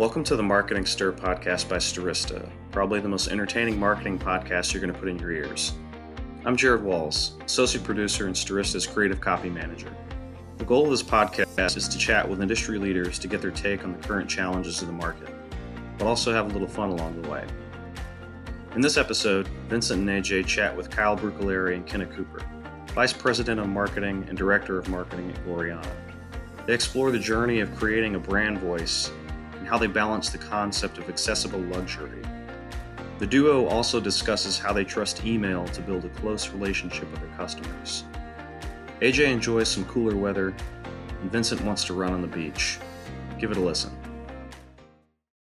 Welcome to the Marketing Stir podcast by Stirista, probably the most entertaining marketing podcast you're going to put in your ears. I'm Jared Walls, associate producer and Stirista's creative copy manager. The goal of this podcast is to chat with industry leaders to get their take on the current challenges of the market, but also have a little fun along the way. In this episode, Vincent and AJ chat with Kyle Brucculeri and Kenah Cooper, Vice President of Marketing and Director of Marketing at Gorjana. They explore the journey of creating a brand voice how they balance the concept of accessible luxury. The duo also discusses how they trust email to build a close relationship with their customers. AJ enjoys some cooler weather, and Vincent wants to run on the beach. Give it a listen.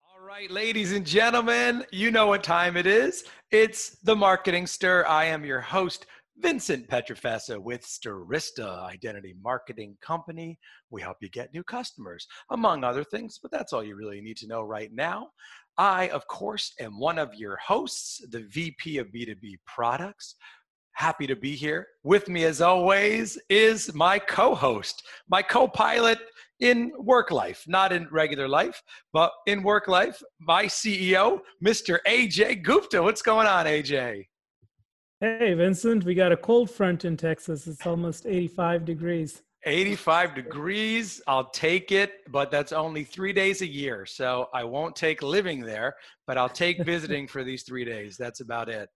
All right, ladies and gentlemen, you know what time it is. It's the Marketing Stir. I am your host, Vincent Pietrafesa with Stirista Identity Marketing Company. We help you get new customers, among other things, but that's all you really need to know right now. I, of course, am one of your hosts, the VP of B2B Products. Happy to be here. With me, as always, is my co host, my co pilot in work life, not in regular life, but in work life, my CEO, Mr. AJ Gupta. What's going on, AJ? Hey, Vincent, we got a cold front in Texas. It's almost 85 degrees. 85 degrees. I'll take it, but that's only three days a year. So I won't take living there, but I'll take visiting for these three days. That's about it.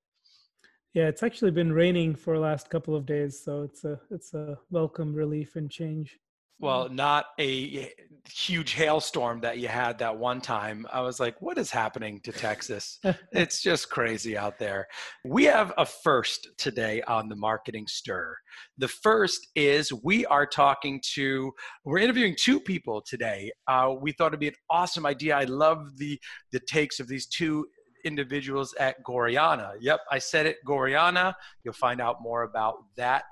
Yeah, it's actually been raining for the last couple of days, so it's a it's a welcome relief and change well not a huge hailstorm that you had that one time. I was like what is happening to texas? It's just crazy out there. We have a first today on the marketing stir. The first is we are talking to we're interviewing two people today. Uh, we thought it'd be an awesome idea. I love the the takes of these two individuals at Gorjana. Yep, I said it, Gorjana. You'll find out more about that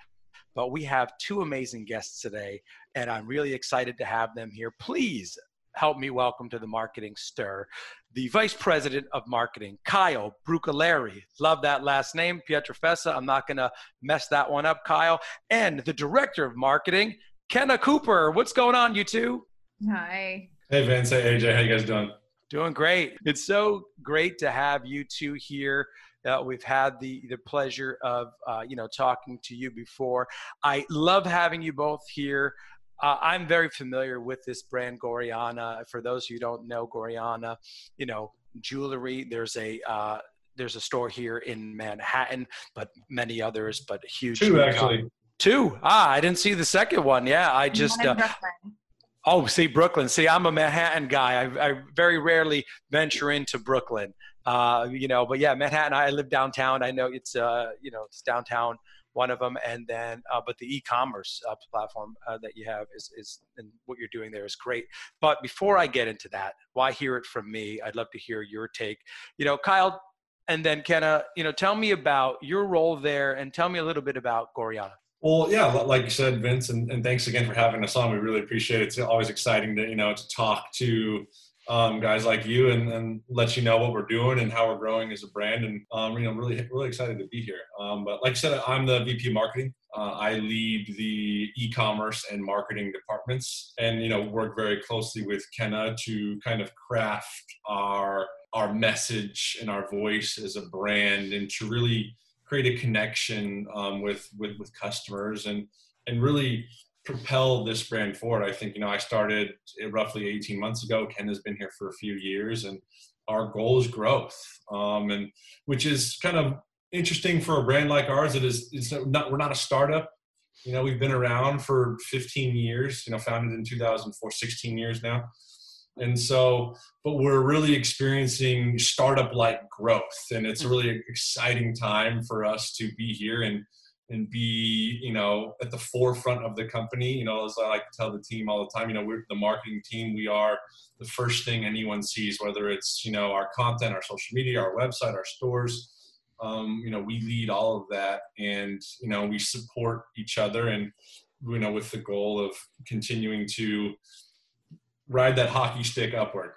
but we have two amazing guests today, and I'm really excited to have them here. Please help me welcome to the Marketing Stir the Vice President of Marketing, Kyle Brucculeri. Love that last name, Pietrafesa. I'm not going to mess that one up, Kyle. And the Director of Marketing, Kenah Cooper. What's going on, you two? Hi. Hey, Vince. Hey, AJ. How you guys doing? Doing great. It's so great to have you two here uh, we've had the the pleasure of uh, you know talking to you before. I love having you both here. Uh, I'm very familiar with this brand Gorjana. For those who don't know Gorjana, you know jewelry. There's a uh, there's a store here in Manhattan, but many others, but huge. Two actually. Two. Ah, I didn't see the second one. Yeah, I just. Uh, oh, see Brooklyn. See, I'm a Manhattan guy. I, I very rarely venture into Brooklyn. Uh, you know, but yeah, Manhattan. I live downtown. I know it's uh, you know, it's downtown. One of them, and then uh, but the e-commerce uh, platform uh, that you have is is and what you're doing there is great. But before I get into that, why hear it from me? I'd love to hear your take. You know, Kyle, and then Kenah. You know, tell me about your role there, and tell me a little bit about Gorjana. Well, yeah, like you said, Vince, and, and thanks again for having us on. We really appreciate it. It's always exciting to you know to talk to um, guys like you and, and let you know what we're doing and how we're growing as a brand. And, um, you know, really, really excited to be here. Um, but like I said, I'm the VP marketing. Uh, I lead the e-commerce and marketing departments and, you know, work very closely with Kenah to kind of craft our, our message and our voice as a brand and to really create a connection um, with, with, with customers and, and really propel this brand forward. I think, you know, I started roughly 18 months ago. Ken has been here for a few years and our goal is growth. Um, and which is kind of interesting for a brand like ours. It is, it's not, we're not a startup. You know, we've been around for 15 years, you know, founded in 2004, 16 years now. And so, but we're really experiencing startup like growth. And it's a really exciting time for us to be here and, and be you know at the forefront of the company. You know as i like to tell the team all the time you know we're the marketing team. We are the first thing anyone sees whether it's you know our content our social media our website our stores. Um, you know we lead all of that and you know we support each other and you know with the goal of continuing to ride that hockey stick upward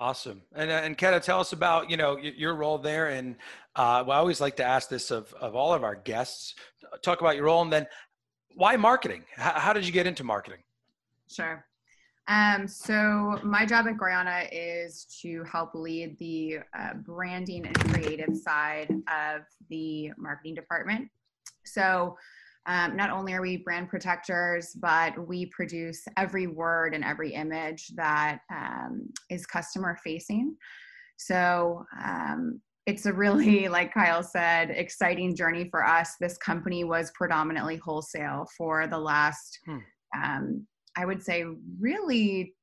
Awesome. And, uh, and Kenah, tell us about, you know, your role there. And uh, well, I always like to ask this of, of all of our guests, talk about your role and then why marketing? How, how did you get into marketing? Sure. Um, so my job at Gorjana is to help lead the uh, branding and creative side of the marketing department. So um, not only are we brand protectors, but we produce every word and every image that um, is customer facing. So um, it's a really, like Kyle said, exciting journey for us. This company was predominantly wholesale for the last, hmm. um, I would say, really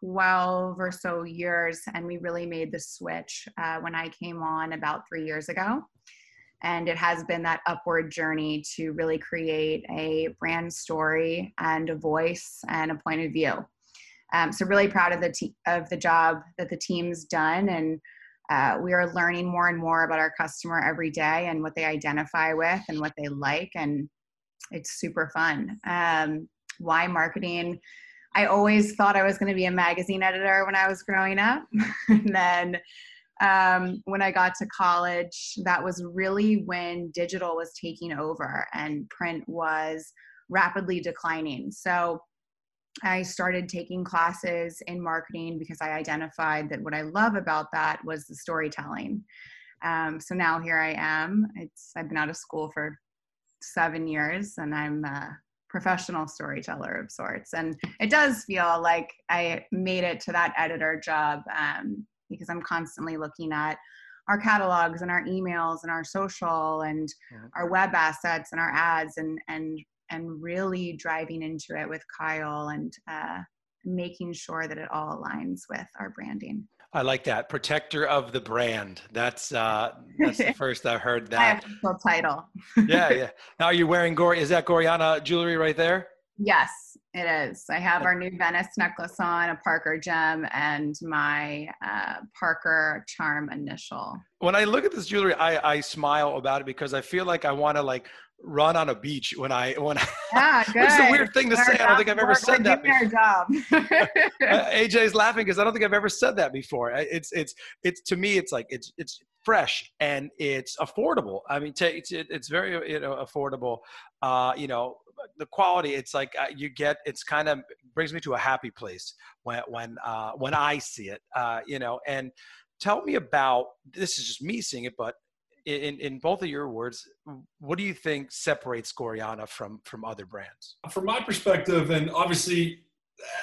12 or so years. And we really made the switch uh, when I came on about three years ago. And it has been that upward journey to really create a brand story and a voice and a point of view. Um, so really proud of the te- of the job that the team's done, and uh, we are learning more and more about our customer every day and what they identify with and what they like, and it's super fun. Um, why marketing? I always thought I was going to be a magazine editor when I was growing up, and then um, when I got to college, that was really when digital was taking over and print was rapidly declining. So I started taking classes in marketing because I identified that what I love about that was the storytelling. Um, so now here I am. It's I've been out of school for seven years, and I'm a professional storyteller of sorts. And it does feel like I made it to that editor job um, because I'm constantly looking at our catalogs and our emails and our social and yeah. our web assets and our ads and and and really driving into it with Kyle and uh, making sure that it all aligns with our branding. I like that protector of the brand. That's uh, that's the first I've heard that. I have the title. yeah, yeah. Now you're wearing Gor. Is that Gorjana jewelry right there? Yes. It is. I have our new Venice necklace on, a Parker gem, and my uh, Parker charm initial. When I look at this jewelry, I, I smile about it because I feel like I want to like run on a beach when I when yeah, good. it's a weird thing to say. I don't think I've ever said that. Before. job. AJ's laughing because I don't think I've ever said that before. It's it's it's to me it's like it's it's fresh and it's affordable. I mean, it's it's very you know affordable. Uh, you know, the quality it's like uh, you get it's kind of brings me to a happy place when when uh, when I see it uh, you know and tell me about this is just me seeing it but in, in both of your words what do you think separates Gorjana from from other brands? From my perspective and obviously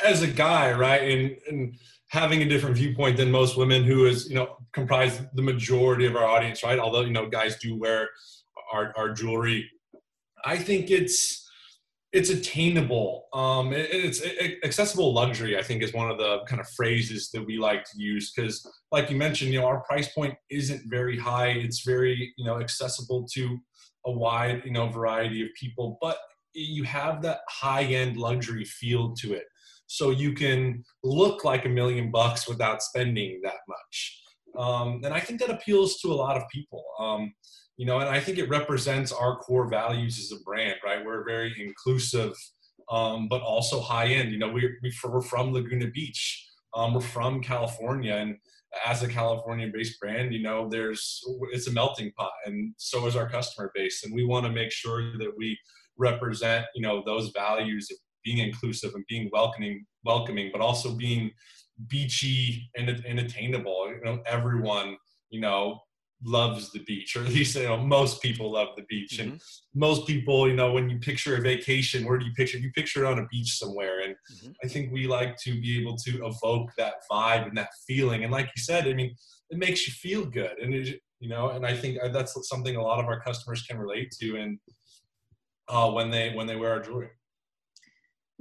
as a guy right and and having a different viewpoint than most women who is you know comprise the majority of our audience right although you know guys do wear our, our jewelry I think it's it's attainable. Um, it, it's it, accessible luxury. I think is one of the kind of phrases that we like to use because, like you mentioned, you know, our price point isn't very high. It's very you know accessible to a wide you know variety of people, but you have that high end luxury feel to it. So you can look like a million bucks without spending that much. Um, and I think that appeals to a lot of people. Um, you know, and I think it represents our core values as a brand, right? We're very inclusive, um, but also high end. You know, we, we, are from Laguna Beach. Um, we're from California, and as a California-based brand, you know, there's it's a melting pot, and so is our customer base, and we want to make sure that we represent, you know, those values of being inclusive and being welcoming, welcoming, but also being beachy and, and attainable. You know, everyone, you know, loves the beach, or at least you know most people love the beach. Mm-hmm. And most people, you know, when you picture a vacation, where do you picture? You picture it on a beach somewhere. And mm-hmm. I think we like to be able to evoke that vibe and that feeling. And like you said, I mean, it makes you feel good, and it, you know, and I think that's something a lot of our customers can relate to. And uh, when they when they wear our jewelry.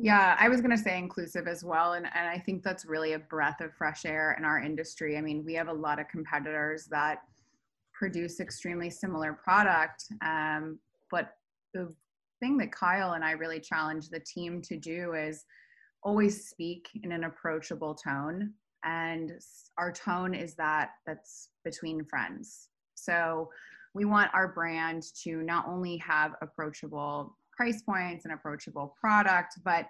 Yeah, I was going to say inclusive as well. And, and I think that's really a breath of fresh air in our industry. I mean, we have a lot of competitors that produce extremely similar product. Um, but the thing that Kyle and I really challenge the team to do is always speak in an approachable tone. And our tone is that that's between friends. So we want our brand to not only have approachable price points and approachable product, but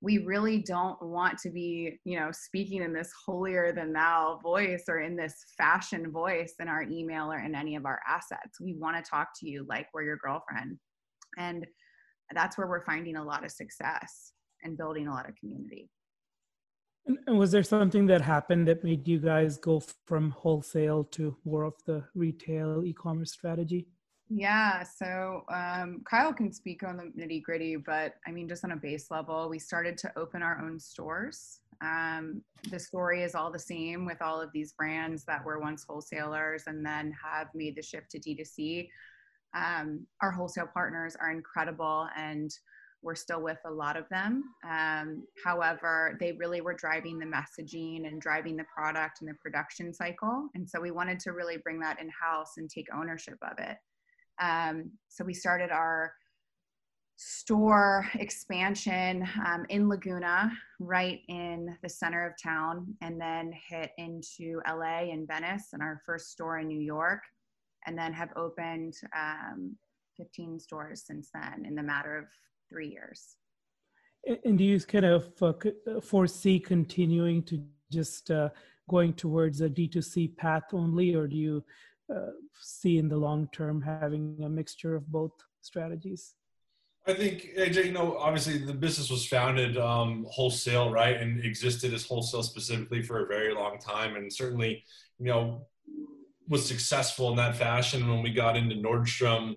we really don't want to be, you know, speaking in this holier than thou voice or in this fashion voice in our email or in any of our assets. We want to talk to you like we're your girlfriend. And that's where we're finding a lot of success and building a lot of community. And, was there something that happened that made you guys go from wholesale to more of the retail e-commerce strategy? Yeah, so um, Kyle can speak on the nitty gritty, but I mean, just on a base level, we started to open our own stores. Um, the story is all the same with all of these brands that were once wholesalers and then have made the shift to D2C. Um, our wholesale partners are incredible and we're still with a lot of them. Um, however, they really were driving the messaging and driving the product and the production cycle. And so we wanted to really bring that in house and take ownership of it. Um, so we started our store expansion um, in Laguna, right in the center of town, and then hit into LA and Venice, and our first store in New York, and then have opened um, 15 stores since then in the matter of three years. And do you kind of uh, uh, foresee continuing to just uh, going towards a D2C path only, or do you uh, see in the long term having a mixture of both strategies? I think AJ, you know, obviously the business was founded um, wholesale, right, and existed as wholesale specifically for a very long time, and certainly, you know, was successful in that fashion. When we got into Nordstrom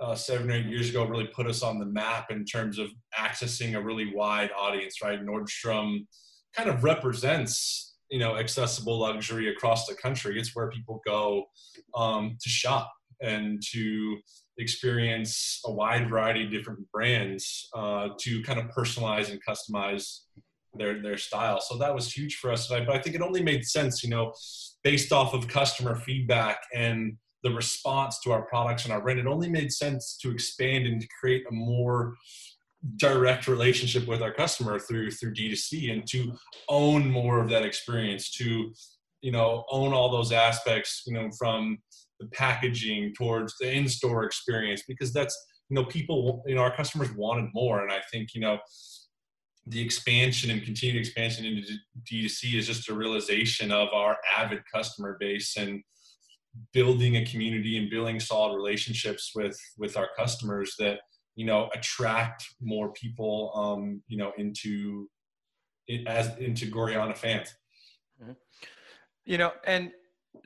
uh, seven or eight years ago, really put us on the map in terms of accessing a really wide audience, right? Nordstrom kind of represents you know accessible luxury across the country. It's where people go um, to shop and to experience a wide variety of different brands uh, to kind of personalize and customize their their style. So that was huge for us but I think it only made sense you know based off of customer feedback and the response to our products and our brand it only made sense to expand and to create a more direct relationship with our customer through through D2C and to own more of that experience to you know own all those aspects you know from the packaging towards the in-store experience because that's you know people you know our customers wanted more. And I think you know the expansion and continued expansion into D2C is just a realization of our avid customer base and building a community and building solid relationships with with our customers that you know attract more people um, you know into it as into Gorjana fans. Mm-hmm. You know, and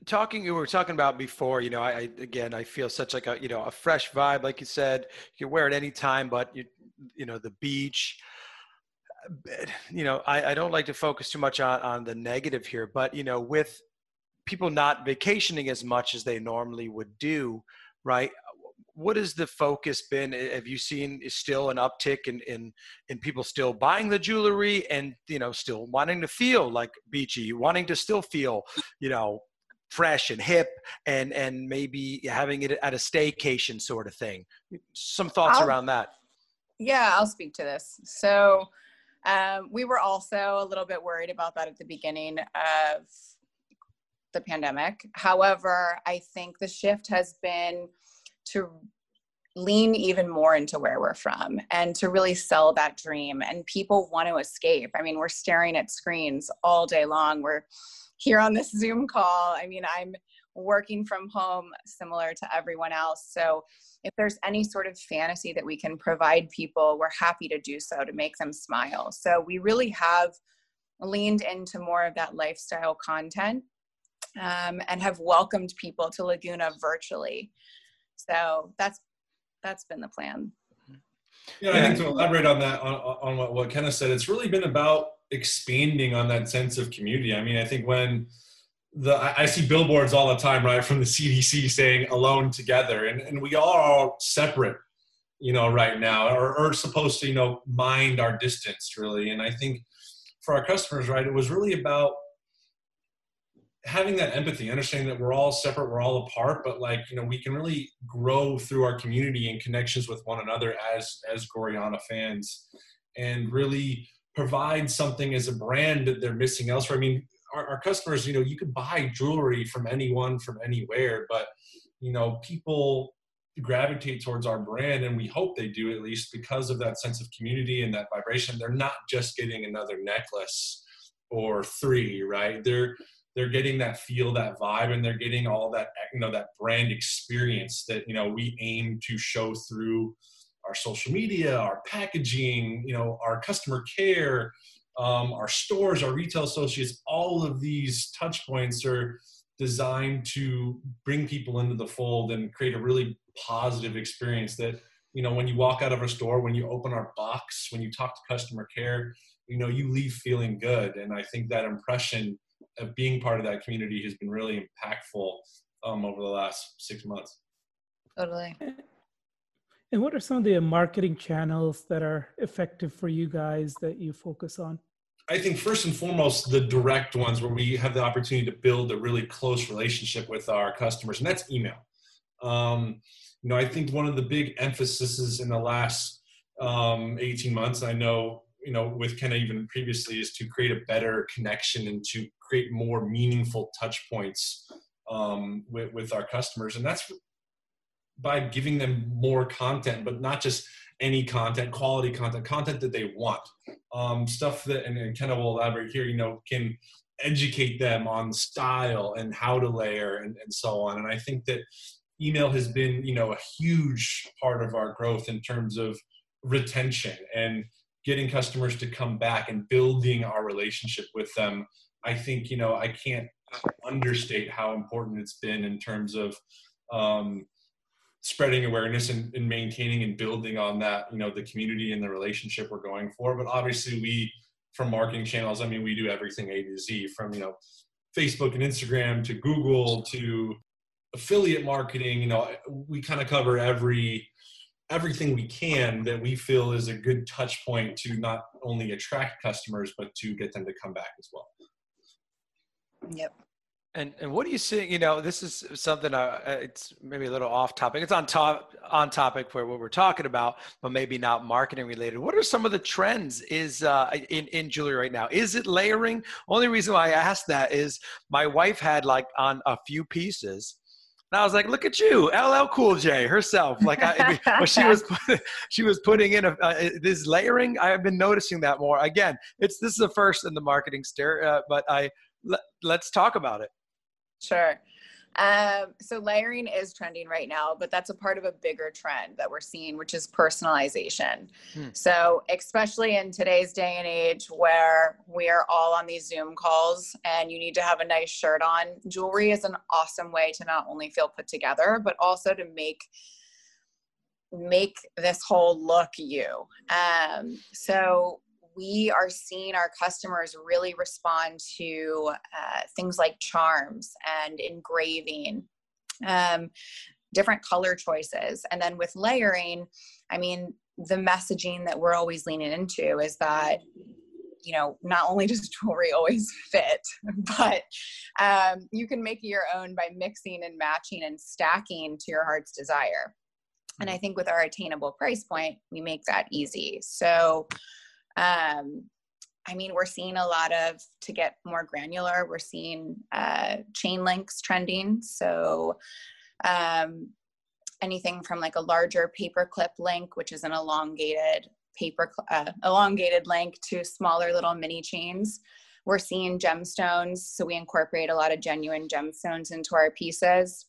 talking we were talking about before, you know, I, I, again I feel such like a you know a fresh vibe, like you said, you can wear it anytime, but you you know the beach. You know, I, I don't like to focus too much on on the negative here, but you know, with people not vacationing as much as they normally would do, right? What has the focus been? Have you seen still an uptick in, in in people still buying the jewelry and you know still wanting to feel like beachy, wanting to still feel you know fresh and hip and and maybe having it at a staycation sort of thing? Some thoughts I'll, around that? Yeah, I'll speak to this. So um, we were also a little bit worried about that at the beginning of the pandemic. However, I think the shift has been to lean even more into where we're from and to really sell that dream. And people want to escape. I mean we're staring at screens all day long. We're here on this zoom call. I mean i'm working from home similar to everyone else. So if there's any sort of fantasy that we can provide people we're happy to do so to make them smile. So we really have leaned into more of that lifestyle content um, and have welcomed people to laguna virtually so that's that's been the plan. Yeah, I think to elaborate on that, on, on what, what Kenah said, it's really been about expanding on that sense of community. I mean, I think when the I see billboards all the time, right, from the CDC saying "alone together," and and we all are separate, you know, right now, or, or supposed to, you know, mind our distance, really. And I think for our customers, right, it was really about having that empathy, understanding that we're all separate, we're all apart, but like you know, we can really grow through our community and connections with one another as as Gorjana fans, and really provide something as a brand that they're missing elsewhere. I mean, our, our customers, you know, you can buy jewelry from anyone from anywhere, but you know, people gravitate towards our brand and we hope they do at least because of that sense of community and that vibration they're not just getting another necklace or three right they're they're getting that feel that vibe and they're getting all that you know that brand experience that you know we aim to show through our social media our packaging you know our customer care um, our stores, our retail associates, all of these touch points are designed to bring people into the fold and create a really positive experience that you know when you walk out of a store when you open our box when you talk to customer care you know you leave feeling good. And i think that impression being part of that community has been really impactful um, over the last six months. Totally. And what are some of the marketing channels that are effective for you guys that you focus on? I think first and foremost, the direct ones where we have the opportunity to build a really close relationship with our customers, and that's email. Um, you know, I think one of the big emphases in the last um, 18 months, I know, you know, with Kenah even previously, is to create a better connection and to create more meaningful touch points um, with, with our customers. And that's by giving them more content, but not just any content, quality content, content that they want. Um, stuff that, and, and Kenah will elaborate here, you know, can educate them on style and how to layer and, and so on. And I think that email has been, you know, a huge part of our growth in terms of retention and getting customers to come back and building our relationship with them. I think, you know, I can't understate how important it's been in terms of, um, spreading awareness and, and, maintaining and building on that you know the community and the relationship we're going for. But obviously we from marketing channels i mean we do everything a to z from you know facebook and instagram to google to affiliate marketing you know we kind of cover every everything we can that we feel is a good touch point to not only attract customers but to get them to come back as well yep and and what do you see? You know, this is something. Uh, it's maybe a little off topic. It's on top on topic for what we're talking about, but maybe not marketing related. What are some of the trends is uh, in in jewelry right now? Is it layering? Only reason why I asked that is my wife had like on a few pieces. And I was like, "Look at you, LL Cool J herself." Like, I, well, she was she was putting in a, uh, this layering. I have been noticing that more. Again, it's this is the first in the marketing stir, uh, but I let, let's talk about it. Sure. Um, so layering is trending right now, but that's a part of a bigger trend that we're seeing, which is personalization. Hmm. So, especially in today's day and age where we are all on these Zoom calls and you need to have a nice shirt on, jewelry is an awesome way to not only feel put together, but also to make make this whole look you. Um, so we are seeing our customers really respond to uh, things like charms and engraving, um, different color choices. And then with layering, I mean, the messaging that we're always leaning into is that you know not only does jewelry always fit but um, you can make your own by mixing and matching and stacking to your heart's desire. And i think with our attainable price point we make that easy. So um, I mean, we're seeing a lot of, to get more granular, we're seeing uh, chain links trending. So um, anything from like a larger paperclip link, which is an elongated paper, uh, elongated link to smaller little mini chains. We're seeing gemstones. So we incorporate a lot of genuine gemstones into our pieces.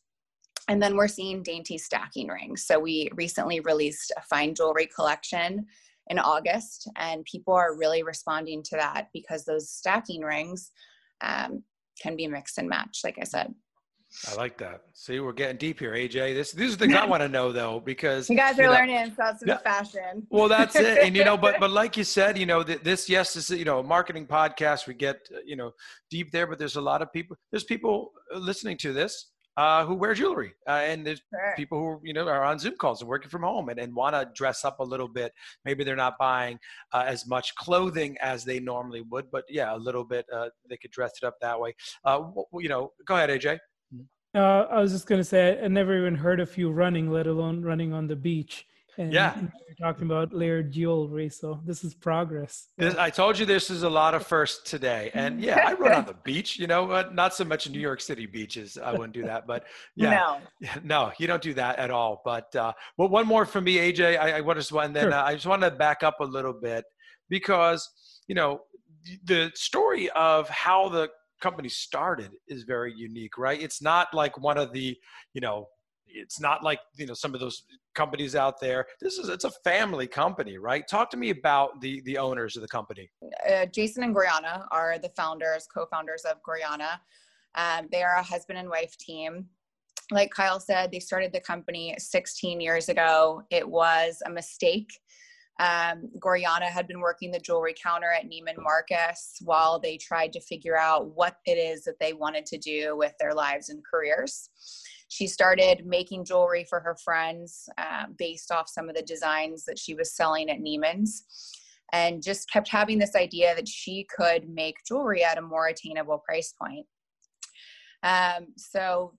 And then we're seeing dainty stacking rings. So we recently released a fine jewelry collection in August, and people are really responding to that because those stacking rings um, can be mixed and matched, like I said. I like that. See, we're getting deep here, AJ. This these are things I want to know though, because you guys are you know, learning thoughts of fashion. Well, that's it. And you know, but but like you said, you know, this yes, this is you know a marketing podcast. We get you know deep there, but there's a lot of people. There's people listening to this uh, who wear jewelry, uh, and there's sure. people who you know are on Zoom calls and working from home and, and want to dress up a little bit. Maybe they're not buying uh, as much clothing as they normally would, but yeah, a little bit. Uh, they could dress it up that way. Uh, you know, go ahead, AJ. Uh, I was just gonna say I never even heard of you running, let alone running on the beach. And yeah, you're talking about layered jewelry, so this is progress. This, I told you this is a lot of first today, and yeah, I run on the beach. You know, not so much New York City beaches. I wouldn't do that, but yeah, no, no you don't do that at all. But uh, well, one more from me, AJ. I, I want to, and then sure. uh, I just want to back up a little bit because you know the story of how the company started is very unique, right? It's not like one of the you know it's not like you know some of those companies out there. This is it's a family company right? Talk to me about the the owners of the company. Uh, jason and Gorjana are the founders co-founders of Gorjana um, they are a husband and wife team. Like kyle said they started the company 16 years ago. It was a mistake. Um, Gorjana had been working the jewelry counter at Neiman Marcus while they tried to figure out what it is that they wanted to do with their lives and careers she started making jewelry for her friends uh, based off some of the designs that she was selling at Neiman's and just kept having this idea that she could make jewelry at a more attainable price point. Um, so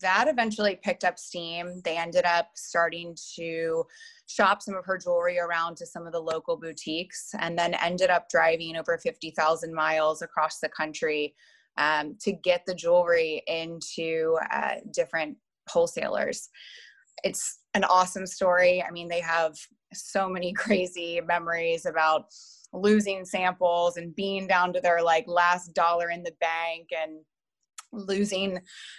that eventually picked up steam. They ended up starting to shop some of her jewelry around to some of the local boutiques and then ended up driving over 50,000 miles across the country um, to get the jewelry into uh, different wholesalers. It's an awesome story. I mean, they have so many crazy memories about losing samples and being down to their like last dollar in the bank and losing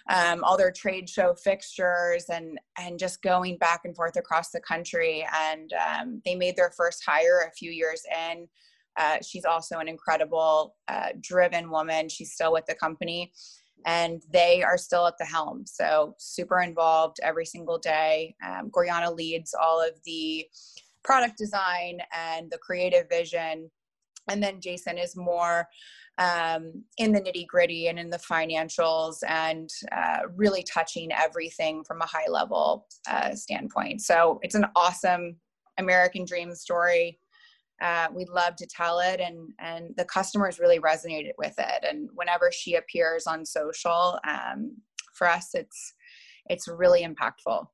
um, all their trade show fixtures and and just going back and forth across the country and um, they made their first hire a few years in uh, she's also an incredible, uh, driven woman. She's still with the company and they are still at the helm. So, super involved every single day. Um, Gorjana leads all of the product design and the creative vision. And then Jason is more um, in the nitty gritty and in the financials and uh, really touching everything from a high level uh, standpoint. So, it's an awesome American dream story uh, we love to tell it and and the customers really resonated with it. And whenever she appears on social um, for us it's it's really impactful.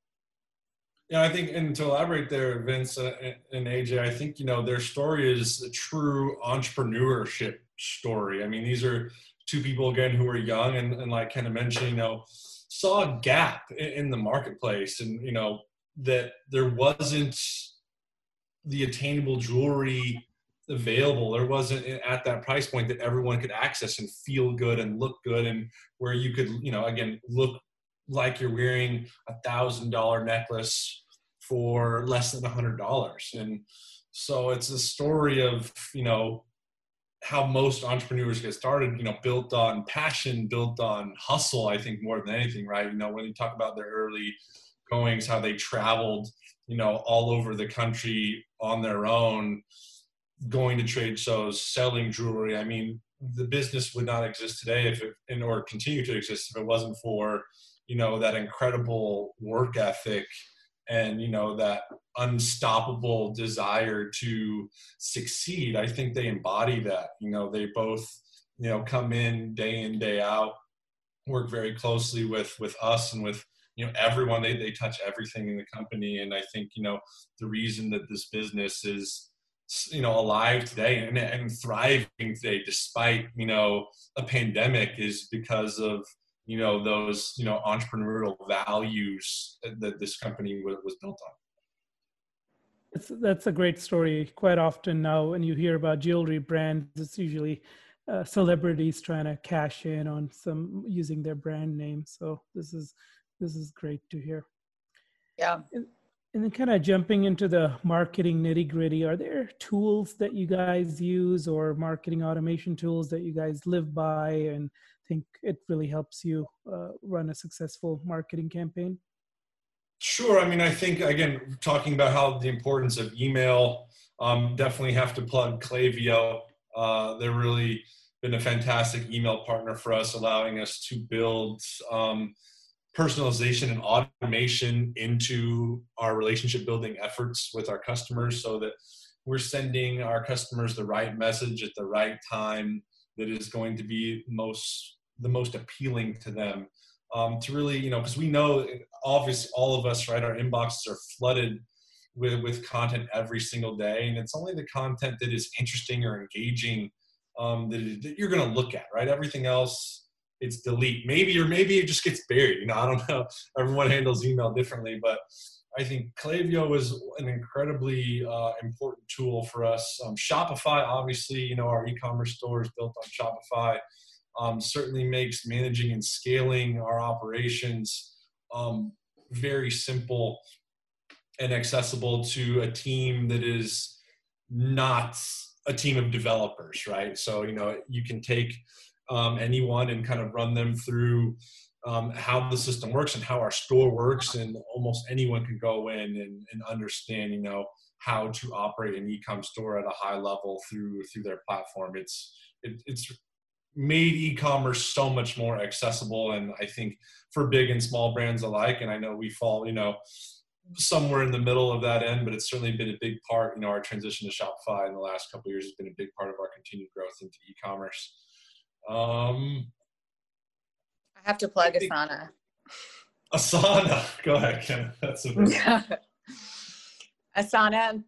Yeah i think and to elaborate there vince uh, and aj i think you know their story is a true entrepreneurship story. I mean these are two people again who are young and, and like kind of mentioned you know saw a gap in, in the marketplace and you know that there wasn't the attainable jewelry available. There wasn't at that price point that everyone could access and feel good and look good, and where you could, you know, again, look like you're wearing a thousand dollar necklace for less than a hundred dollars. And so it's a story of, you know, how most entrepreneurs get started, you know, built on passion, built on hustle, I think more than anything, right? You know, when you talk about their early goings, how they traveled, you know, all over the country on their own, going to trade shows, selling jewelry. I mean, the business would not exist today if it, and or continue to exist if it wasn't for, you know, that incredible work ethic and you know that unstoppable desire to succeed i think they embody that you know they both you know come in day in day out work very closely with with us and with you know everyone they, they touch everything in the company and i think you know the reason that this business is you know alive today and, and thriving today despite you know a pandemic is because of you know those you know entrepreneurial values that this company was built on it's, that's a great story. Quite often now, when you hear about jewelry brands, it's usually uh, celebrities trying to cash in on some using their brand name. So this is this is great to hear. Yeah. And, and then kind of jumping into the marketing nitty gritty, are there tools that you guys use or marketing automation tools that you guys live by and think it really helps you uh, run a successful marketing campaign? Sure. I mean, I think, again, talking about how the importance of email, um, definitely have to plug Klaviyo. Uh, they're really been a fantastic email partner for us, allowing us to build um, personalization and automation into our relationship building efforts with our customers so that we're sending our customers the right message at the right time that is going to be most the most appealing to them um, to really you know because we know obviously all of us right our inboxes are flooded with with content every single day and it's only the content that is interesting or engaging um, that, that you're going to look at right? Everything else it's delete. Maybe or maybe it just gets buried. You know, I don't know. Everyone handles email differently, but I think Klaviyo is an incredibly uh, important tool for us. Um, Shopify, obviously, you know, our e-commerce store is built on Shopify. Um, certainly makes managing and scaling our operations um, very simple and accessible to a team that is not a team of developers, right? So, you know, you can take um, anyone and kind of run them through um, how the system works and how our store works, and almost anyone can go in and, and understand, you know, how to operate an e-com store at a high level through through their platform. It's it, it's made e-commerce so much more accessible, and I think for big and small brands alike. And I know we fall, you know, somewhere in the middle of that end, but it's certainly been a big part. You know, our transition to Shopify in the last couple years has been a big part of our continued growth into e-commerce. Um, I have to plug Asana. Asana, go ahead, Ken. That's a yeah. Asana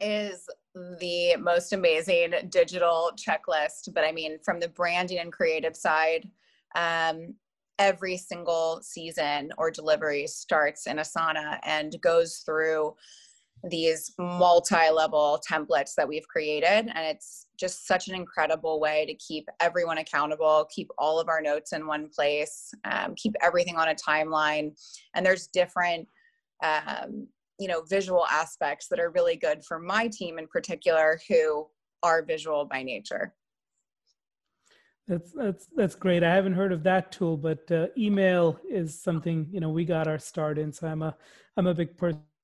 is the most amazing digital checklist, but I mean, from the branding and creative side, um, every single season or delivery starts in Asana and goes through these multi-level templates that we've created and it's just such an incredible way to keep everyone accountable keep all of our notes in one place um, keep everything on a timeline and there's different um, you know visual aspects that are really good for my team in particular who are visual by nature that's that's that's great. I haven't heard of that tool, but uh, email is something you know we got our start in. So I'm a I'm a big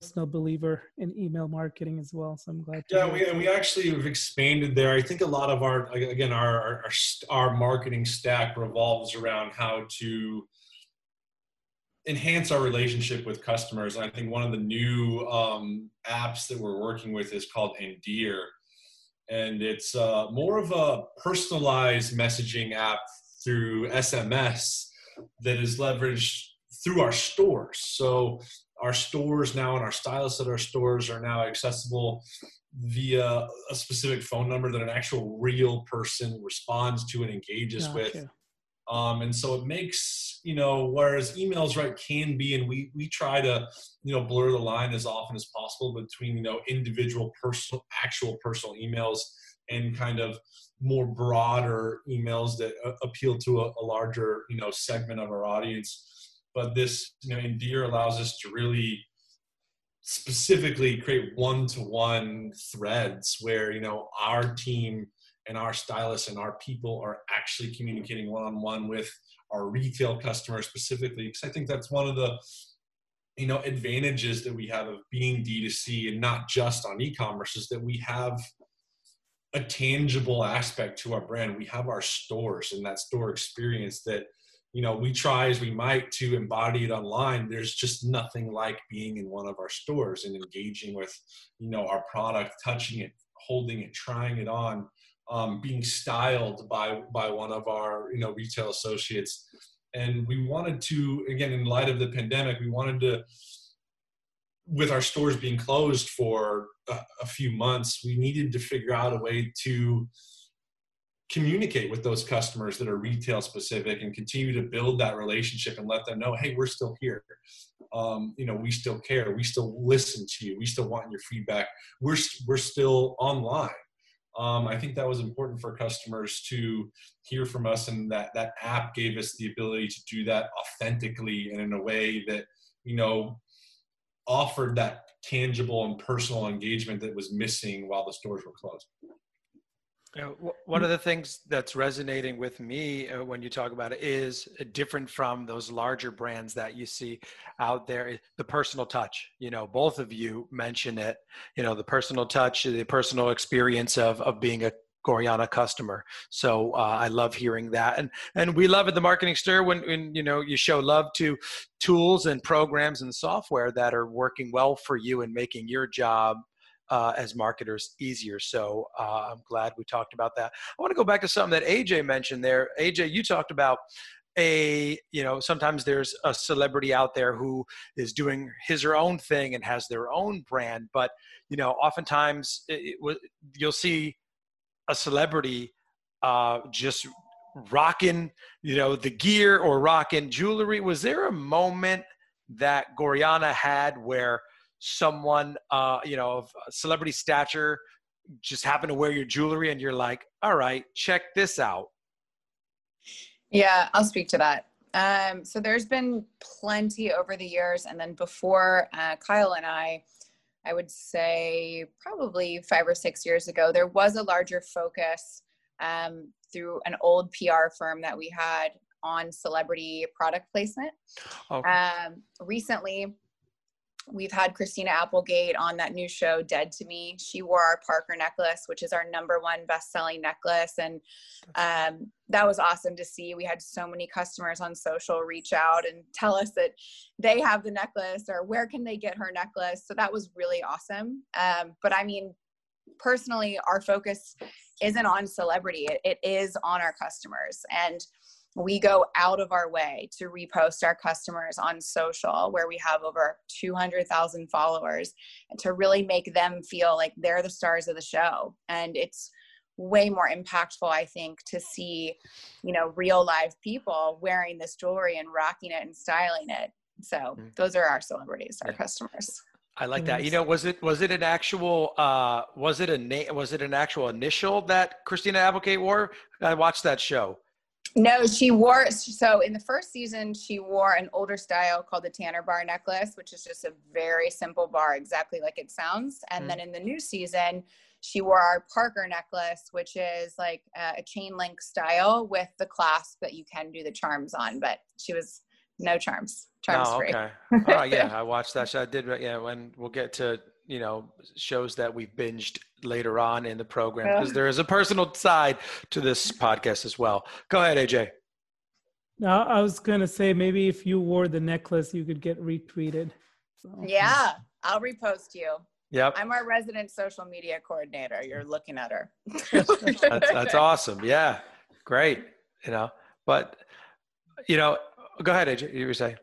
personal believer in email marketing as well. So I'm glad. to Yeah, we and we actually have expanded there. I think a lot of our again our our our marketing stack revolves around how to enhance our relationship with customers. And I think one of the new um, apps that we're working with is called Endear and it's uh, more of a personalized messaging app through SMS that is leveraged through our stores. So our stores now and our stylists at our stores are now accessible via a specific phone number that an actual real person responds to and engages gotcha. with. Um, and so it makes you know whereas emails right can be and we we try to you know blur the line as often as possible between you know individual personal actual personal emails and kind of more broader emails that uh, appeal to a, a, larger you know segment of our audience but this you know endear allows us to really specifically create one-to-one threads where you know our team and our stylists and our people are actually communicating one-on-one with our retail customers specifically because i think that's one of the you know advantages that we have of being d2c and not just on e-commerce is that we have a tangible aspect to our brand. We have our stores and that store experience that you know we try as we might to embody it online. There's just nothing like being in one of our stores and engaging with you know our product touching it holding it trying it on um, being styled by by one of our you know retail associates. And we wanted to again in light of the pandemic we wanted to with our stores being closed for a, a few months we needed to figure out a way to communicate with those customers that are retail specific and continue to build that relationship and let them know hey we're still here. Um, you know we still care. We still listen to you. We still want your feedback. We're we're still online. Um, I think that was important for customers to hear from us, and that that app gave us the ability to do that authentically and in a way that you know offered that tangible and personal engagement that was missing while the stores were closed. You know, one of the things that's resonating with me uh, when you talk about it is uh, different from those larger brands that you see out there. The personal touch, you know, both of you mention it. You know, the personal touch, the personal experience of of being a Gorjana customer. So uh, I love hearing that, and and we love at the Marketing Stir when when you know you show love to tools and programs and software that are working well for you and making your job uh, as marketers easier. So uh, I'm glad we talked about that. I want to go back to something that AJ mentioned there. AJ, you talked about a you know sometimes there's a celebrity out there who is doing his or own thing and has their own brand but you know oftentimes it, it, you'll see a celebrity uh, just rocking you know the gear or rocking jewelry was there a moment that Gorjana had where someone uh, you know of celebrity stature just happen to wear your jewelry and you're like all right check this out yeah i'll speak to that Um, so there's been plenty over the years, and then before uh, Kyle and I, I would say probably five or six years ago, there was a larger focus um, through an old PR firm that we had on celebrity product placement. Okay. Um, recently, we've had Christina Applegate on that new show, Dead to Me. She wore our Parker necklace, which is our number one best-selling necklace, and um, that was awesome to see. We had so many customers on social reach out and tell us that they have the necklace or where can they get her necklace. So that was really awesome. Um, but I mean, personally, our focus isn't on celebrity; it, it is on our customers and we go out of our way to repost our customers on social where we have over 200,000 followers to really make them feel like they're the stars of the show and it's way more impactful i think to see you know real live people wearing this jewelry and rocking it and styling it so mm-hmm. those are our celebrities our yeah. customers I like that. You know, was it was it an actual uh was it a name was it an actual initial that Christina Applegate wore? I watched that show. No, she wore so in the first season she wore an older style called the Tanner bar necklace, which is just a very simple bar, exactly like it sounds. And mm then in the new season, she wore our Parker necklace, which is like a, a chain link style with the clasp that you can do the charms on, but she was no charms, charms oh, free. Okay. oh yeah, I watched that show. I did. Yeah, when we'll get to you know shows that we've binged later on in the program because there is a personal side to this podcast as well. Go ahead, AJ. Now, I was going to say maybe if you wore the necklace, you could get retweeted. So. Yeah, I'll repost you. Yep. I'm our resident social media coordinator. You're looking at her. that's, that's awesome. Yeah, great. You know, but you know, go ahead, AJ. You were saying.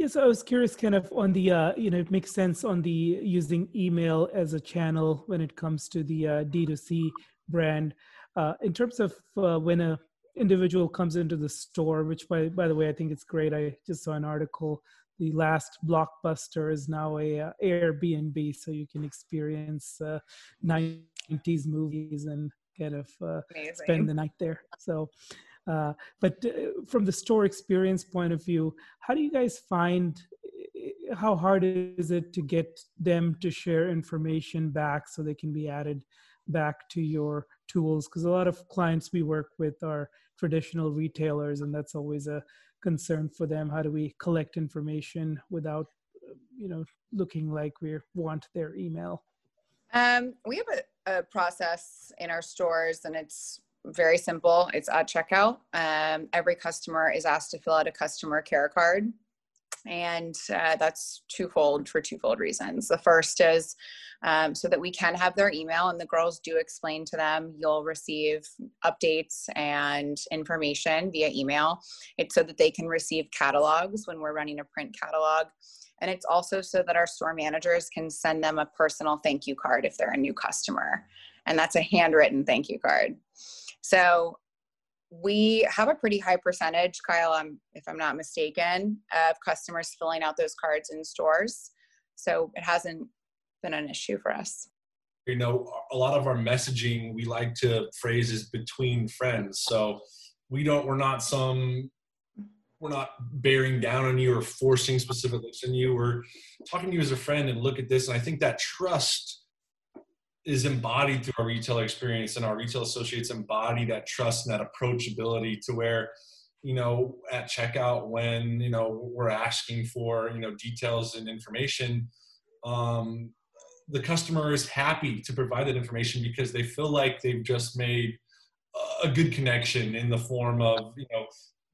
Yes, I was curious, kind of on the, uh, you know, it makes sense on the using email as a channel when it comes to the uh, D2C brand. Uh, in terms of uh, when a individual comes into the store, which by by the way, I think it's great. I just saw an article. The last blockbuster is now a uh, Airbnb, so you can experience uh, 90s movies and kind of uh, spend the night there. So uh, but uh, from the store experience point of view, how do you guys find uh, how hard is it to get them to share information back so they can be added back to your tools? Because a lot of clients we work with are traditional retailers, and that's always a concern for them. How do we collect information without, you know, looking like we want their email? Um, we have a, a process in our stores, and it's very simple. It's at checkout. Um, every customer is asked to fill out a customer care card. And uh, that's twofold for twofold reasons. The first is um, so that we can have their email, and the girls do explain to them you'll receive updates and information via email. It's so that they can receive catalogs when we're running a print catalog. And it's also so that our store managers can send them a personal thank you card if they're a new customer. And that's a handwritten thank you card. So we have a pretty high percentage, Kyle, I'm, if I'm not mistaken, of customers filling out those cards in stores. So it hasn't been an issue for us. You know, a lot of our messaging we like to phrase is between friends. So we don't, we're not some, we're not bearing down on you or forcing specific looks on you. We're talking to you as a friend and look at this. And I think that trust is embodied through our retail experience and our retail associates embody that trust and that approachability to where you know at checkout when you know we're asking for you know details and information um, the customer is happy to provide that information because they feel like they've just made a good connection in the form of you know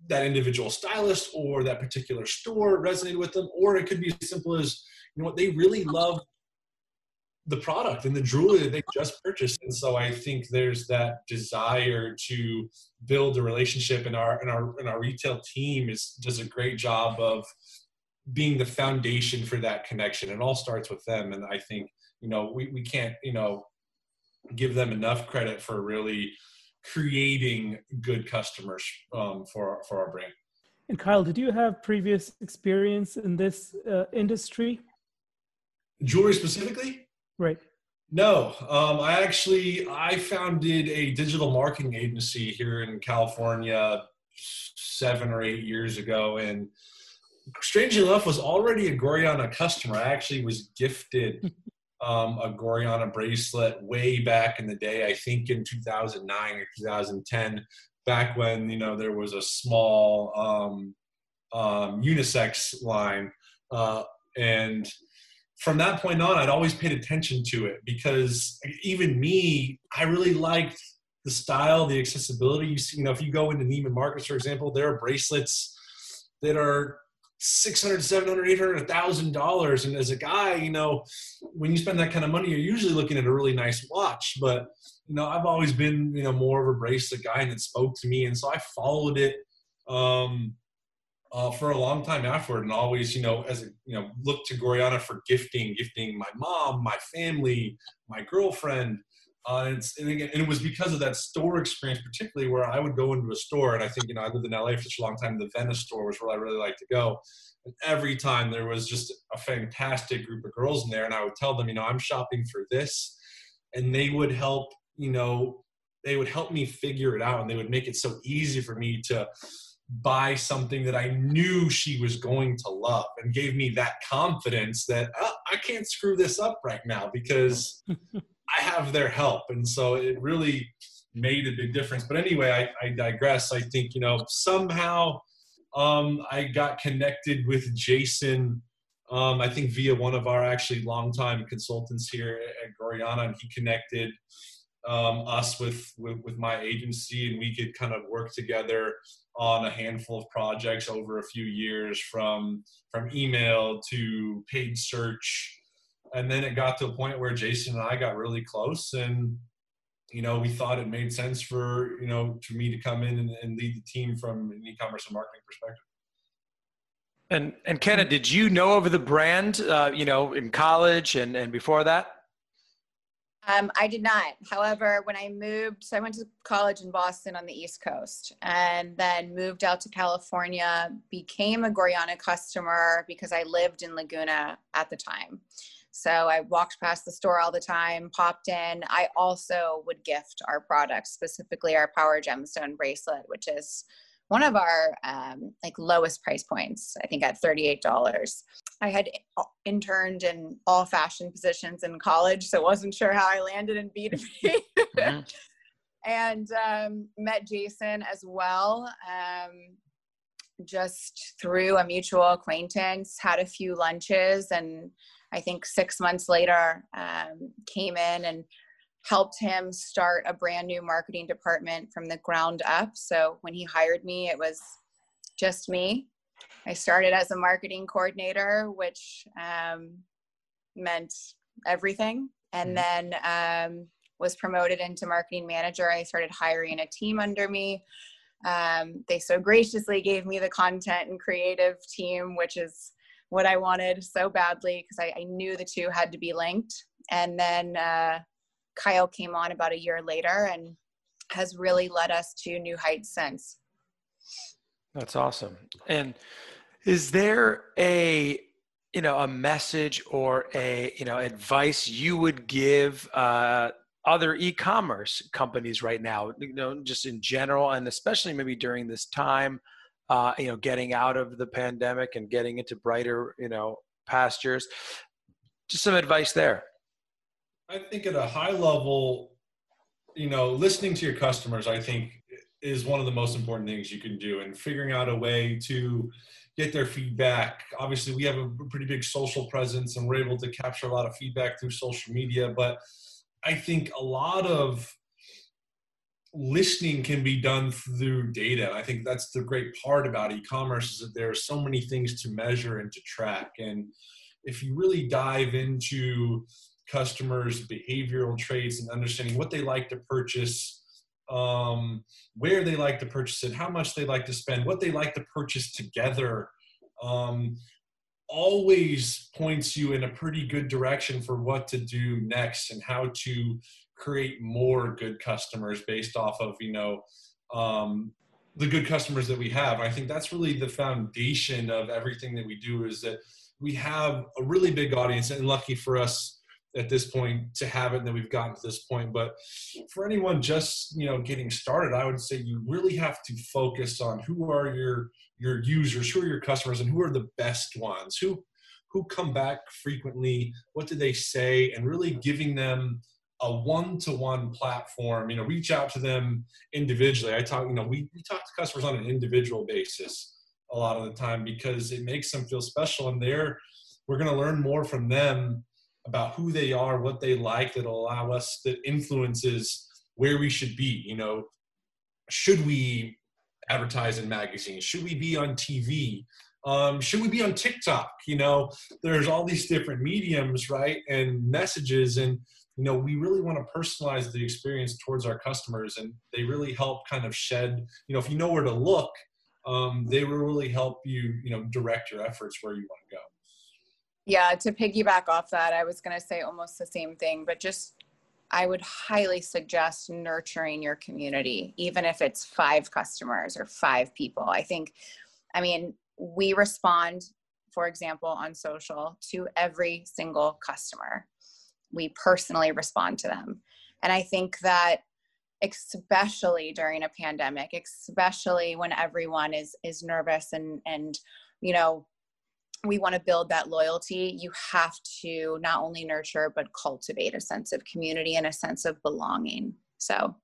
that individual stylist or that particular store resonated with them or it could be as simple as you know what they really love the product and the jewelry that they just purchased. And so I think there's that desire to build a relationship and our and our and our retail team is does a great job of being the foundation for that connection. It all starts with them. And I think, you know, we, we can't, you know, give them enough credit for really creating good customers um, for, for our brand. And Kyle, did you have previous experience in this uh, industry? Jewelry specifically? Right. No, um, I actually I founded a digital marketing agency here in California seven or eight years ago, and strangely enough, was already a Gorjana customer. I actually was gifted um, a Gorjana bracelet way back in the day. I think in 2009 or 2010, back when you know there was a small um, um, unisex line, uh, and from that point on, I'd always paid attention to it because even me, I really liked the style, the accessibility. You see, you know, if you go into Neiman Marcus, for example, there are bracelets that are 600 700 800 1000 dollars. And as a guy you know when you spend that kind of money you're usually looking at a really nice watch. But you know i've always been you know more of a bracelet guy and it spoke to me. And so i followed it um uh, for a long time afterward and always you know as a you know look to Gorjana for gifting gifting my mom my family my girlfriend uh, and, and, again, and it was because of that store experience, particularly where I would go into a store, and I think you know I lived in LA for such a long time. The Venice store was where I really liked to go, and every time there was just a fantastic group of girls in there, and I would tell them, you know, I'm shopping for this, and they would help, you know, they would help me figure it out, and they would make it so easy for me to buy something that I knew she was going to love, and gave me that confidence that oh, I can't screw this up right now because. I have their help. And so it really made a big difference. But anyway, I, I digress. I think, you know, somehow um, I got connected with Jason. Um, I think via one of our actually longtime consultants here at Gorjana, and he connected um, us with, with, with my agency, and we could kind of work together on a handful of projects over a few years, from from email to paid search. And then it got to a point where Jason and I got really close and you know we thought it made sense for you know for me to come in and, and lead the team from an e-commerce and marketing perspective. And and Kenah, did you know of the brand uh, you know in college and and before that um, I did not. However, when I moved, so I went to college in Boston on the East Coast and then moved out to California, became a Gorjana customer because I lived in Laguna at the time. So I walked past the store all the time, popped in. I also would gift our products, specifically our Power Gemstone bracelet, which is one of our um, like lowest price points. I think at thirty-eight dollars. I had interned in all fashion positions in college, so wasn't sure how I landed in B two B. Mm-hmm. And um, met Jason as well. Um, just through a mutual acquaintance, had a few lunches and I think six months later, um, came in and helped him start a brand new marketing department from the ground up. So when he hired me, it was just me. I started as a marketing coordinator, which um, meant everything. And mm-hmm. then um, was promoted into marketing manager. I started hiring a team under me. Um, they so graciously gave me the content and creative team, which is what I wanted so badly because I, I, knew the two had to be linked. And then uh, Kyle came on about a year later and has really led us to new heights since. That's awesome. And is there a you know a message or a you know advice you would give uh, other e-commerce companies right now you know just in general and especially maybe during this time uh, you know, getting out of the pandemic and getting into brighter, you know, pastures. Just some advice there. I think at a high level, you know, listening to your customers, I think is one of the most important things you can do and figuring out a way to get their feedback. Obviously, we have a pretty big social presence and we're able to capture a lot of feedback through social media, but I think a lot of listening can be done through data. I think that's the great part about e-commerce is that there are so many things to measure and to track. And if you really dive into customers' behavioral traits and understanding what they like to purchase, um, where they like to purchase it, how much they like to spend, what they like to purchase together, um, always points you in a pretty good direction for what to do next and how to create more good customers based off of you know um, the good customers that we have. I think that's really the foundation of everything that we do is that we have a really big audience and lucky for us at this point to have it and that we've gotten to this point. But for anyone just you know getting started, I would say you really have to focus on who are your your users, who are your customers, and who are the best ones, who who come back frequently, what do they say, and really giving them a one-to-one platform. You know, reach out to them individually. I talk, you know, we, we talk to customers on an individual basis a lot of the time because it makes them feel special and they're we're going to learn more from them about who they are, what they like that'll allow us that influences where we should be. You know, should we advertise in magazines? Should we be on TV? Um, should we be on TikTok? You know, there's all these different mediums, right? And messages. And, you know, we really want to personalize the experience towards our customers. And they really help kind of shed, you know, if you know where to look, um, they will really help you, you know, direct your efforts where you want to go. Yeah, to piggyback off that, I was going to say almost the same thing, but just I would highly suggest nurturing your community, even if it's five customers or five people. I think, I mean, we respond, for example, on social to every single customer. We personally respond to them. And I think that especially during a pandemic, especially when everyone is is nervous and and you know we want to build that loyalty, you have to not only nurture but cultivate a sense of community and a sense of belonging. So,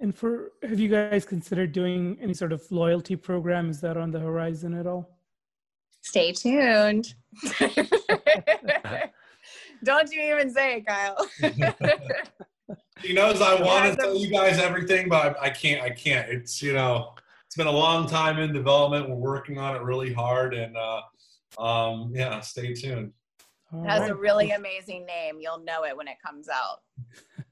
and for have you guys considered doing any sort of loyalty program? Is that on the horizon at all? Stay tuned. Don't you even say it, Kyle. he knows I want to tell you guys everything, but I can't. I can't. It's you know, it's been a long time in development. We're working on it really hard, and uh, um, yeah, stay tuned. It has a really amazing name. You'll know it when it comes out.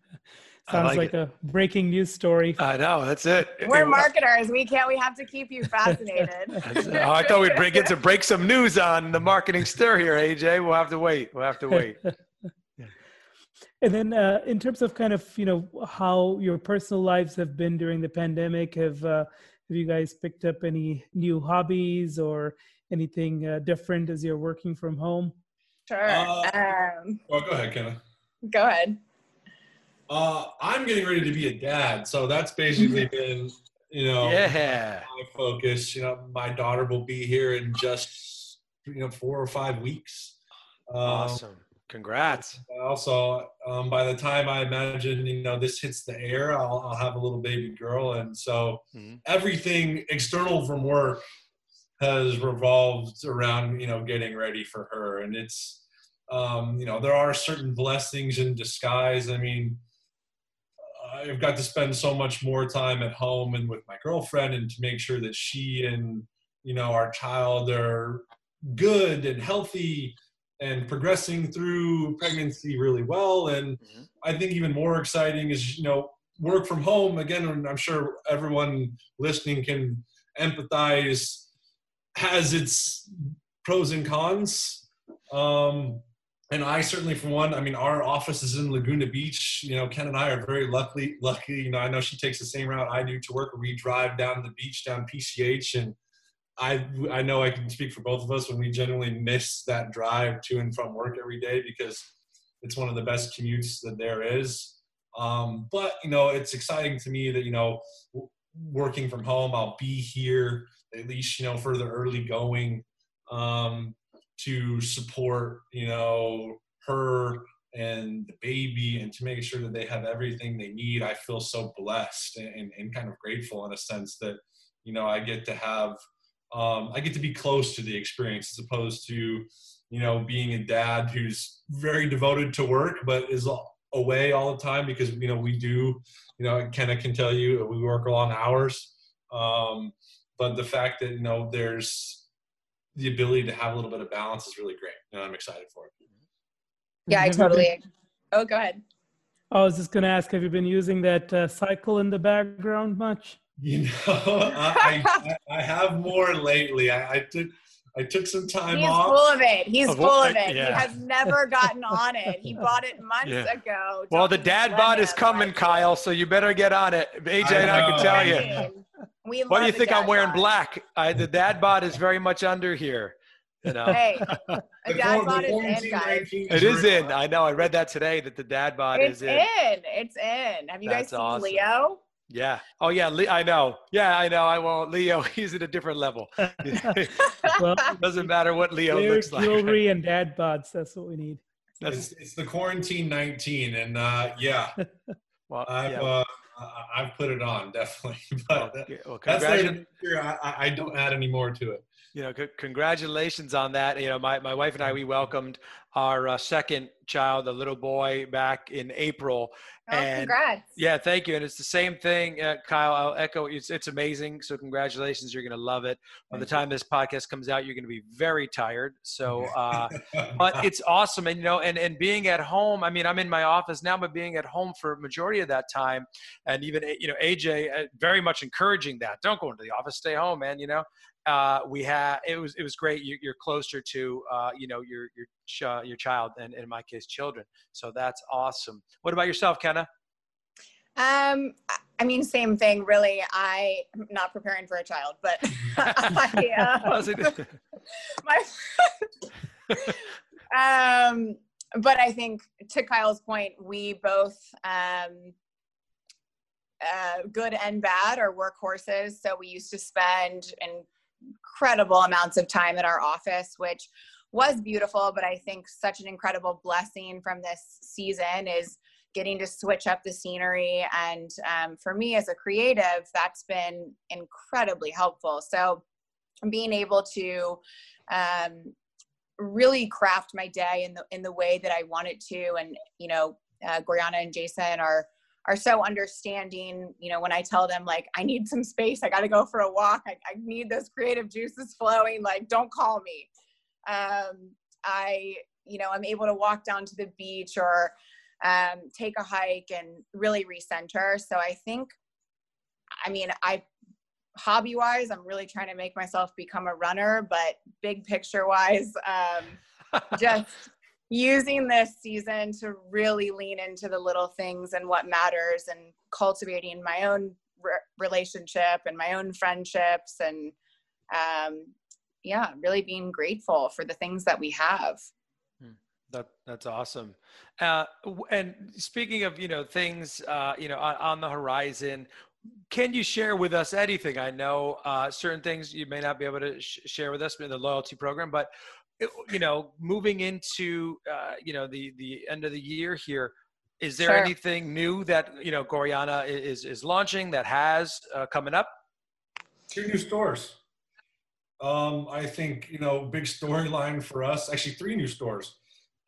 Sounds like, like a breaking news story. I know that's it. We're marketers. We can't. We have to keep you fascinated. oh, I thought we'd bring it to break some news on the marketing stir here, AJ. We'll have to wait. We'll have to wait. And then, uh, in terms of kind of you know how your personal lives have been during the pandemic, have uh, have you guys picked up any new hobbies or anything uh, different as you're working from home? Sure. Uh, um, well, go ahead, Kenah. Go ahead. Uh, I'm getting ready to be a dad, so that's basically been, you know, yeah. my focus. You know, my daughter will be here in just, you know, four or five weeks. Um, awesome. Congrats. Also, um, by the time I imagine, you know, this hits the air, I'll, I'll have a little baby girl. And so mm-hmm. everything external from work has revolved around you know getting ready for her. And it's um, you know there are certain blessings in disguise. I mean i've got to spend so much more time at home and with my girlfriend and to make sure that she and you know our child are good and healthy and progressing through pregnancy really well. And mm-hmm. i think even more exciting is you know work from home. Again i'm sure everyone listening can empathize has its pros and cons. Um, and I certainly, for one, I mean, our office is in Laguna Beach. You know, Ken and I are very lucky. Lucky, you know, I know she takes the same route I do to work. We drive down the beach, down PCH, and I I know I can speak for both of us when we generally miss that drive to and from work every day because it's one of the best commutes that there is. Um, but you know, it's exciting to me that you know, working from home, I'll be here at least you know for the early going um, to support you know her and the baby and to make sure that they have everything they need. I feel so blessed and, and kind of grateful in a sense that you know i get to have um, i get to be close to the experience as opposed to you know being a dad who's very devoted to work but is away all the time because you know we do you know Kenah can tell you we work long hours. Um, but the fact that you know there's the ability to have a little bit of balance is really great. And i'm excited for it. Yeah i totally oh go ahead. I was just going to ask have you been using that uh, cycle in the background much? You know I, I, I, have more lately. I, I took I took some time He's off. full of it. He's full of it. Yeah. He has never gotten on it. He bought it months yeah. ago. Well, the dad bod is coming, Kyle, so you better get on it. AJ I and I can tell you. We Why do you think I'm wearing bod. black? I, the dad bod is very much under here. You know? Hey, a The dad quar- bod is in, guys. It is in. I know. I read that today that the dad bod It's is in. in. It's in. Have you That's guys seen awesome. Leo? Yeah. Oh yeah. Le- I know. Yeah, I know. I won't. Leo, he's at a different level. Well, Doesn't matter what Leo Clear looks like. jewelry and dad bods. That's what we need. That's, It's, it's the quarantine 19, and uh, yeah, well, I've yeah. uh, I- I've put it on definitely, but well, well, that's there to congratulations. sure I, I- I don't add any more to it. you know, c- congratulations on that. You know, my, my wife and I, we welcomed our uh, second child, a little boy, back in April. Oh, And- congrats. Yeah, thank you. And it's the same thing, uh, Kyle. I'll echo. It's it's amazing. So congratulations. You're going to love it. By the you. time this podcast comes out, you're going to be very tired. So, uh, but it's awesome. And you know, and and being at home. I mean, I'm in my office now, but being at home for a majority of that time, and even you know, AJ uh, very much encouraging that. Don't go into the office. Stay home, man. You know, uh, we had it was it was great. You, you're closer to uh, you know your your ch- your child, and in my case, children. So that's awesome. What about yourself, Kenah? Um, I- mean, same thing, really. I am not preparing for a child, but I, uh, my, um, but I think to Kyle's point, we both, um, uh, good and bad are workhorses. So we used to spend incredible amounts of time at our office, which was beautiful. But I think such an incredible blessing from this season is getting to switch up the scenery. And um, for me as a creative, that's been incredibly helpful. So being able to um, really craft my day in the in the way that I want it to, and you know, uh, Gorjana and Jason are are so understanding. You know, when I tell them like I need some space, I got to go for a walk. I, I need those creative juices flowing. Like, don't call me. Um, I, you know, I'm able to walk down to the beach or um, take a hike and really recenter. So I think, I mean, I hobby wise, I'm really trying to make myself become a runner, but big picture wise, um, just using this season to really lean into the little things and what matters and cultivating my own re- relationship and my own friendships and um, yeah really being grateful for the things that we have That that's awesome. Uh, and speaking of you know things uh, you know on, on the horizon, can you share with us anything? I know uh, certain things you may not be able to sh- share with us in the loyalty program, but you know moving into uh, you know the the end of the year here. Is there Sure. anything new that you know Gorjana is is launching that has uh, coming up? Two new stores. Um, I think you know, big storyline for us. Actually, three new stores.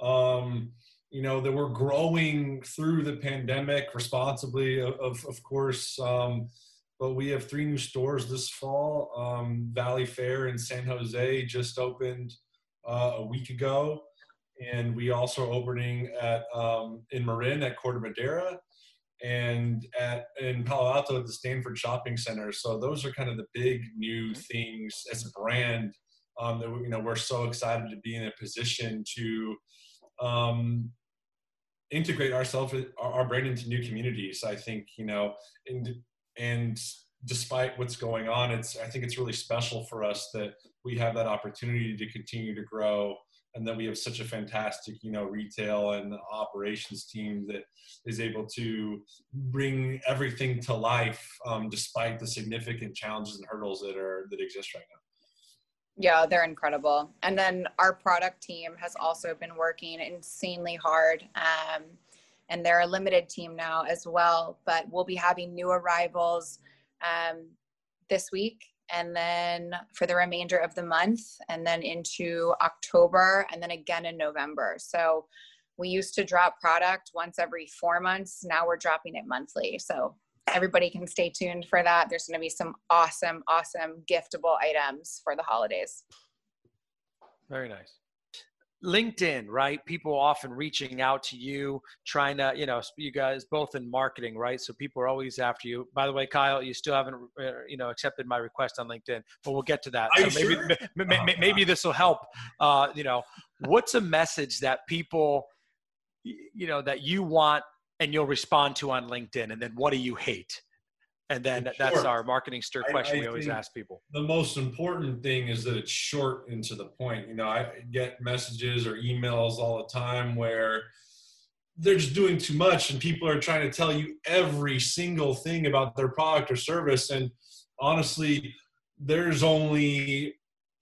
Um, you know that we're growing through the pandemic responsibly, of of, of course. Um, but we have three new stores this fall. Um, Valley Fair in San Jose just opened uh, a week ago, and we also are opening at um, in Marin at Corte Madera and at in Palo Alto at the Stanford Shopping Center. So those are kind of the big new things as a brand um, that we, you know we're so excited to be in a position to um, integrate ourselves our, our brand into new communities. I think you know and and despite what's going on, it's I think it's really special for us that we have that opportunity to continue to grow and that we have such a fantastic you know retail and operations team that is able to bring everything to life um, despite the significant challenges and hurdles that are that exist right now Yeah, they're incredible. And then our product team has also been working insanely hard. Um, and they're a limited team now as well, but we'll be having new arrivals um, this week and then for the remainder of the month and then into October and then again in November. So we used to drop product once every four months. Now we're dropping it monthly. So everybody can stay tuned for that. There's going to be some awesome, awesome giftable items for the holidays. Very nice. LinkedIn, right? People often reaching out to you, trying to, you know, you guys both in marketing, right? So people are always after you. By the way, Kyle, you still haven't, uh, you know, accepted my request on LinkedIn, but we'll get to that. So maybe, sure? ma- ma- ma- maybe this will help. Uh, you know, what's a message that people, you know, that you want and you'll respond to on LinkedIn, and then what do you hate? And then Sure. that's our marketing stir question I we always ask people. the most important thing is that it's short and to the point. You know, I get messages or emails all the time where they're just doing too much and people are trying to tell you every single thing about their product or service. And honestly, there's only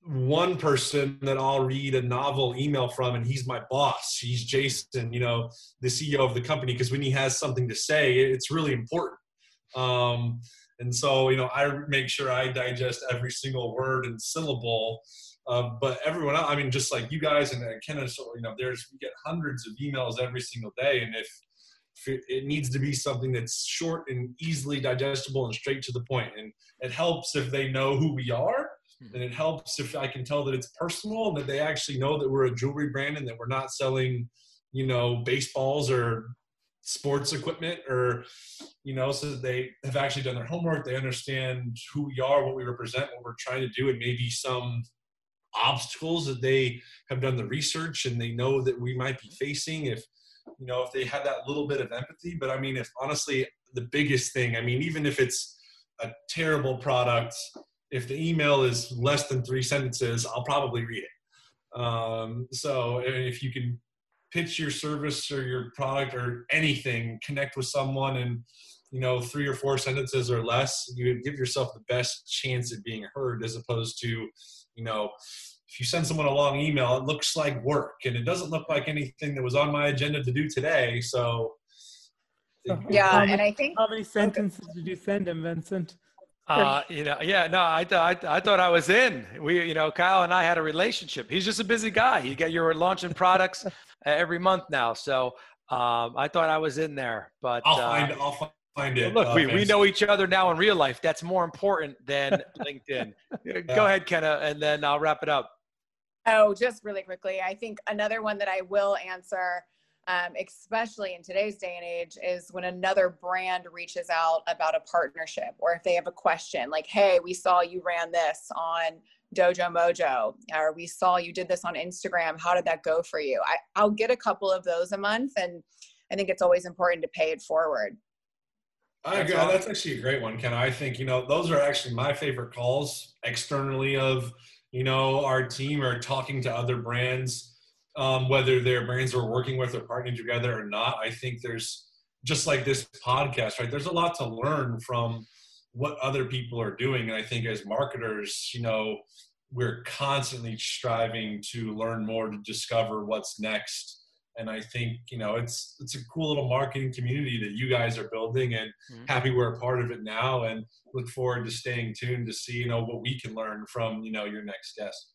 one person that I'll read a novel email from, and he's my boss. He's Jason, you know, the CEO of the company, because when he has something to say, it's really important. Um, and so, you know, I make sure I digest every single word and syllable. Uh, but everyone else, I mean, just like you guys and Kenneth, so, you know, there's we get hundreds of emails every single day, and if, if it, it needs to be something that's short and easily digestible and straight to the point, and it helps if they know who we are, and it helps if I can tell that it's personal and that they actually know that we're a jewelry brand and that we're not selling, you know, baseballs or sports equipment or you know so they have actually done their homework they understand who we are what we represent what we're trying to do and maybe some obstacles that they have done the research and they know that we might be facing if you know if they have that little bit of empathy. But i mean if honestly the biggest thing i mean even if it's a terrible product if the email is less than three sentences i'll probably read it. Um, so if you can pitch your service or your product or anything connect with someone and you know three or four sentences or less you give yourself the best chance at being heard as opposed to you know if you send someone a long email it looks like work and it doesn't look like anything that was on my agenda to do today so So Yeah, how and I think How many sentences did you send him, Vincent? Uh, you know, yeah, no, I, th- I, I thought I was in. We, you know, Kyle and I had a relationship. He's just a busy guy. You get you're launching products every month now, so um, I thought I was in there. But i'll uh, find i'll find it look, uh, we, we know each other now in real life. That's more important than LinkedIn. Go ahead, Kenah, and then I'll wrap it up. Oh, just really quickly, I think another one that I will answer, um, especially in today's day and age, is when another brand reaches out about a partnership or if they have a question like, hey, we saw you ran this on Dojo Mojo, or we saw you did this on Instagram. How did that go for you? I, I'll get a couple of those a month, and I think it's always important to pay it forward. I That's agree. That's actually a great one, Ken. I think you know those are actually my favorite calls externally of you know our team or talking to other brands, um, whether they're brands we're working with or partnering together or not. I think there's just like this podcast, right? There's a lot to learn from what other people are doing, and I think as marketers, you know, we're constantly striving to learn more to discover what's next and I think you know it's it's a cool little marketing community that you guys are building, and Mhm. happy we're a part of it now, and look forward to staying tuned to see you know what we can learn from you know your next guest.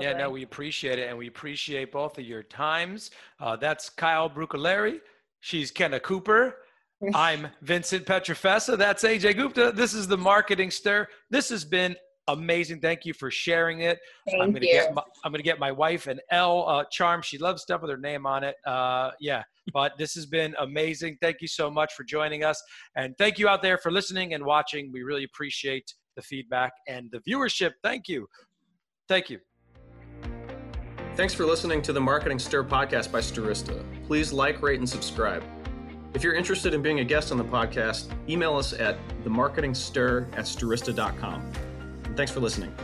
Yeah, no, we appreciate it, and we appreciate both of your times. Uh, that's Kyle Brucculeri. She's Kenah Cooper. I'm Vincent Pietrafesa. That's Ajay Gupta. This is the Marketing Stir. This has been amazing. Thank you for sharing it. I'm Thank gonna you. get my, I'm gonna get my wife an L uh, charm. She loves stuff with her name on it. Uh, yeah, but this has been amazing. Thank you so much for joining us, and thank you out there for listening and watching. We really appreciate the feedback and the viewership. Thank you. Thank you. Thanks for listening to the Marketing Stir podcast by Stirista. Please like, rate, and subscribe. If you're interested in being a guest on the podcast, email us at themarketingstir at stirista.com. Thanks for listening.